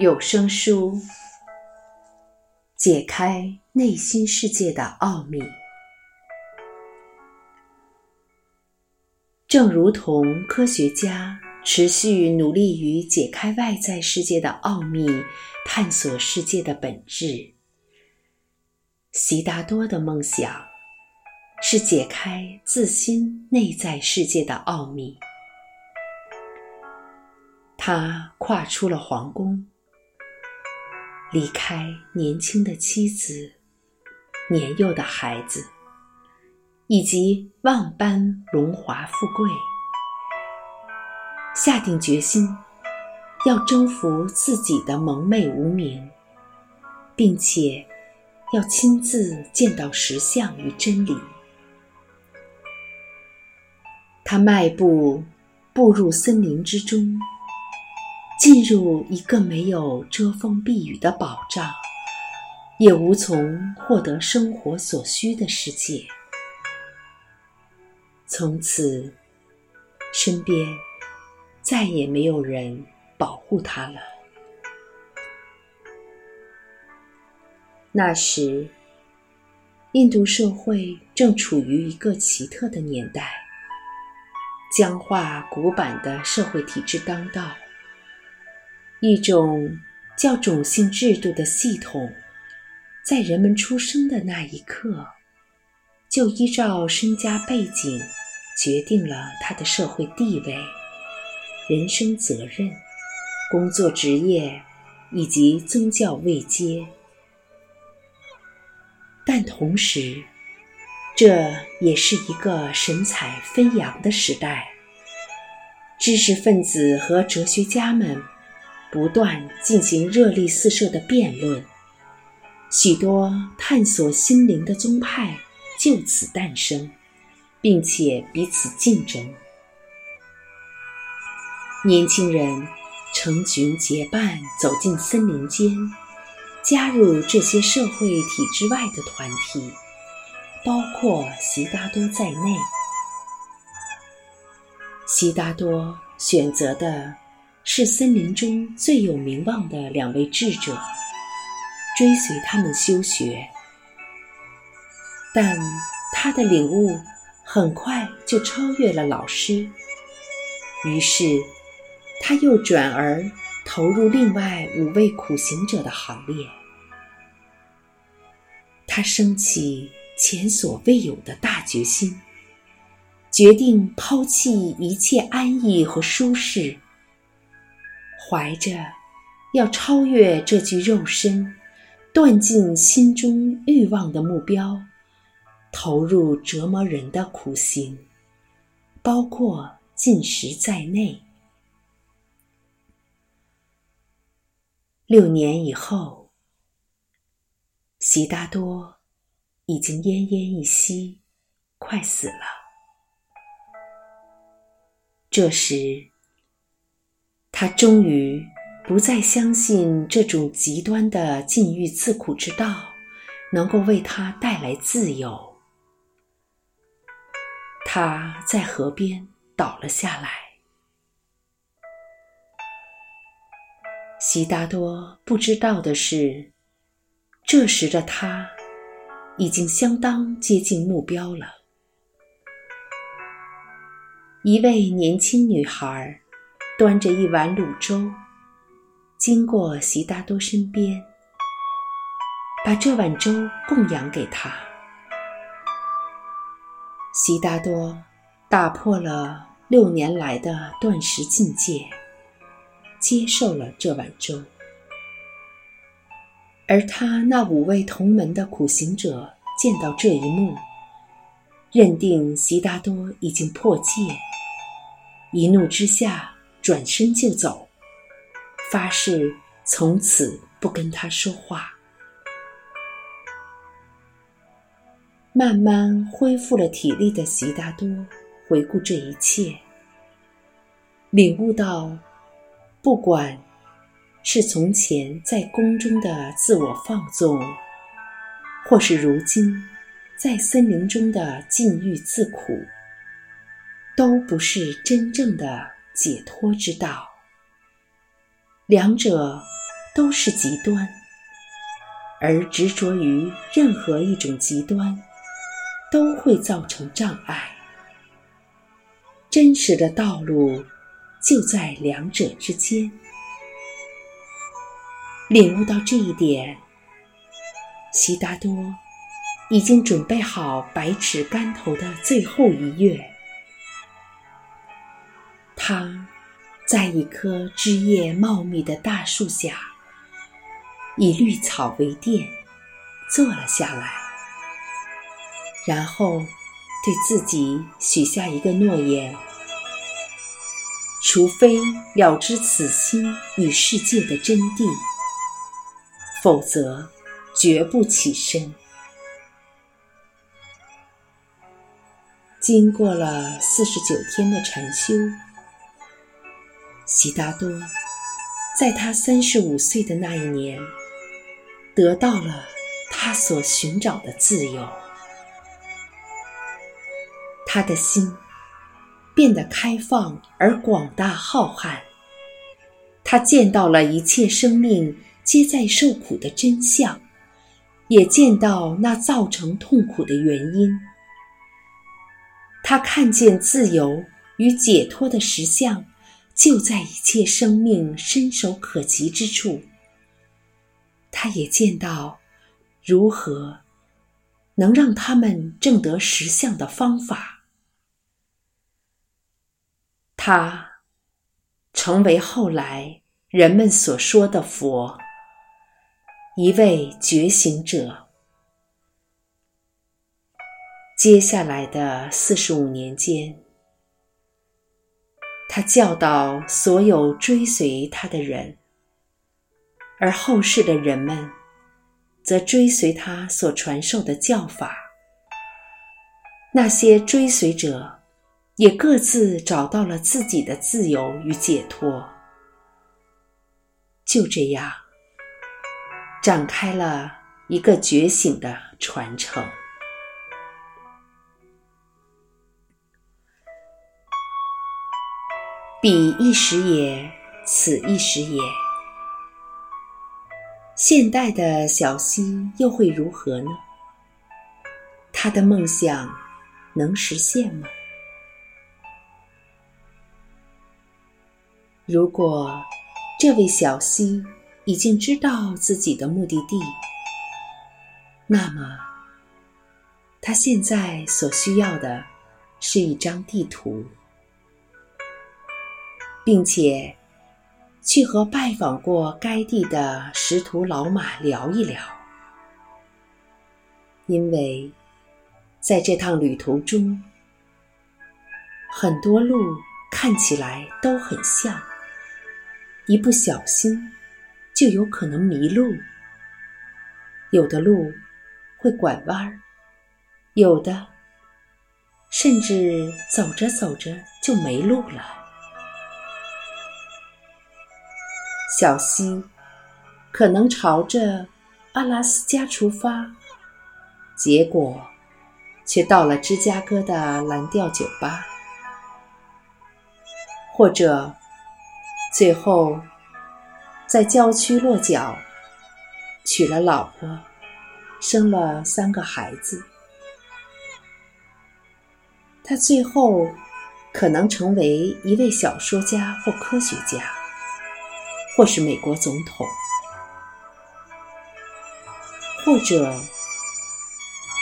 有声书，解开内心世界的奥秘。正如同科学家持续努力于解开外在世界的奥秘，探索世界的本质，悉达多的梦想是解开自心内在世界的奥秘。他跨出了皇宫。离开年轻的妻子、年幼的孩子，以及万般荣华富贵，下定决心要征服自己的蒙昧无明，并且要亲自见到实相与真理。他迈步步入森林之中。进入一个没有遮风避雨的保障，也无从获得生活所需的世界。从此，身边再也没有人保护他了。那时，印度社会正处于一个奇特的年代，僵化古板的社会体制当道。一种叫种姓制度的系统，在人们出生的那一刻，就依照身家背景决定了他的社会地位、人生责任、工作职业以及宗教位阶。但同时，这也是一个神采飞扬的时代，知识分子和哲学家们。不断进行热力四射的辩论，许多探索心灵的宗派就此诞生，并且彼此竞争。年轻人成群结伴走进森林间，加入这些社会体制外的团体，包括悉达多在内。悉达多选择的。是森林中最有名望的两位智者，追随他们修学。但他的领悟很快就超越了老师，于是他又转而投入另外五位苦行者的行列。他升起前所未有的大决心，决定抛弃一切安逸和舒适。怀着要超越这具肉身、断尽心中欲望的目标，投入折磨人的苦行，包括进食在内。六年以后，悉达多已经奄奄一息，快死了。这时。他终于不再相信这种极端的禁欲自苦之道能够为他带来自由。他在河边倒了下来。悉达多不知道的是，这时的他已经相当接近目标了。一位年轻女孩。端着一碗卤粥，经过悉达多身边，把这碗粥供养给他。悉达多打破了六年来的断食境界，接受了这碗粥。而他那五位同门的苦行者见到这一幕，认定悉达多已经破戒，一怒之下。转身就走，发誓从此不跟他说话。慢慢恢复了体力的悉达多回顾这一切，领悟到，不管是从前在宫中的自我放纵，或是如今在森林中的禁欲自苦，都不是真正的。解脱之道，两者都是极端，而执着于任何一种极端，都会造成障碍。真实的道路就在两者之间。领悟到这一点，悉达多已经准备好百尺竿头的最后一跃。他在一棵枝叶茂密的大树下，以绿草为垫，坐了下来，然后对自己许下一个诺言：除非了知此心与世界的真谛。否则，绝不起身。经过了四十九天的禅修，悉达多在他三十五岁的那一年，得到了他所寻找的自由。他的心变得开放而广大浩瀚，他见到了一切生命。皆在受苦的真相，也见到那造成痛苦的原因。他看见自由与解脱的实相，就在一切生命伸手可及之处。他也见到如何能让他们证得实相的方法。他成为后来人们所说的佛。一位觉醒者。接下来的四十五年间，他教导所有追随他的人，而后世的人们则追随他所传授的教法。那些追随者也各自找到了自己的自由与解脱。就这样。展开了一个觉醒的传承。彼一时也，此一时也。现代的小溪又会如何呢？他的梦想能实现吗？如果这位小溪。已经知道自己的目的地，那么他现在所需要的是一张地图，并且去和拜访过该地的识途老马聊一聊，因为在这趟旅途中，很多路看起来都很像，一不小心。就有可能迷路，有的路会拐弯儿，有的甚至走着走着就没路了。小溪可能朝着阿拉斯加出发，结果却到了芝加哥的蓝调酒吧，或者最后。在郊区落脚，娶了老婆，生了三个孩子。他最后可能成为一位小说家或科学家，或是美国总统，或者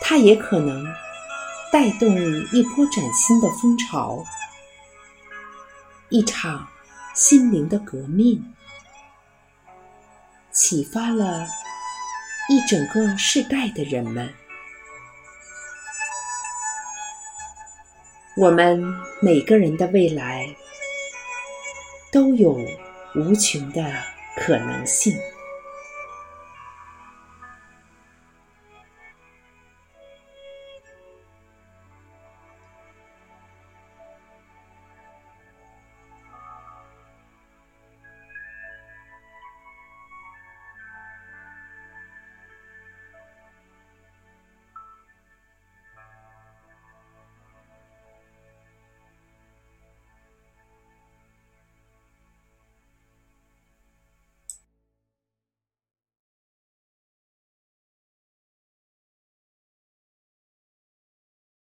他也可能带动一波崭新的风潮，一场心灵的革命。启发了一整个世代的人们。我们每个人的未来都有无穷的可能性。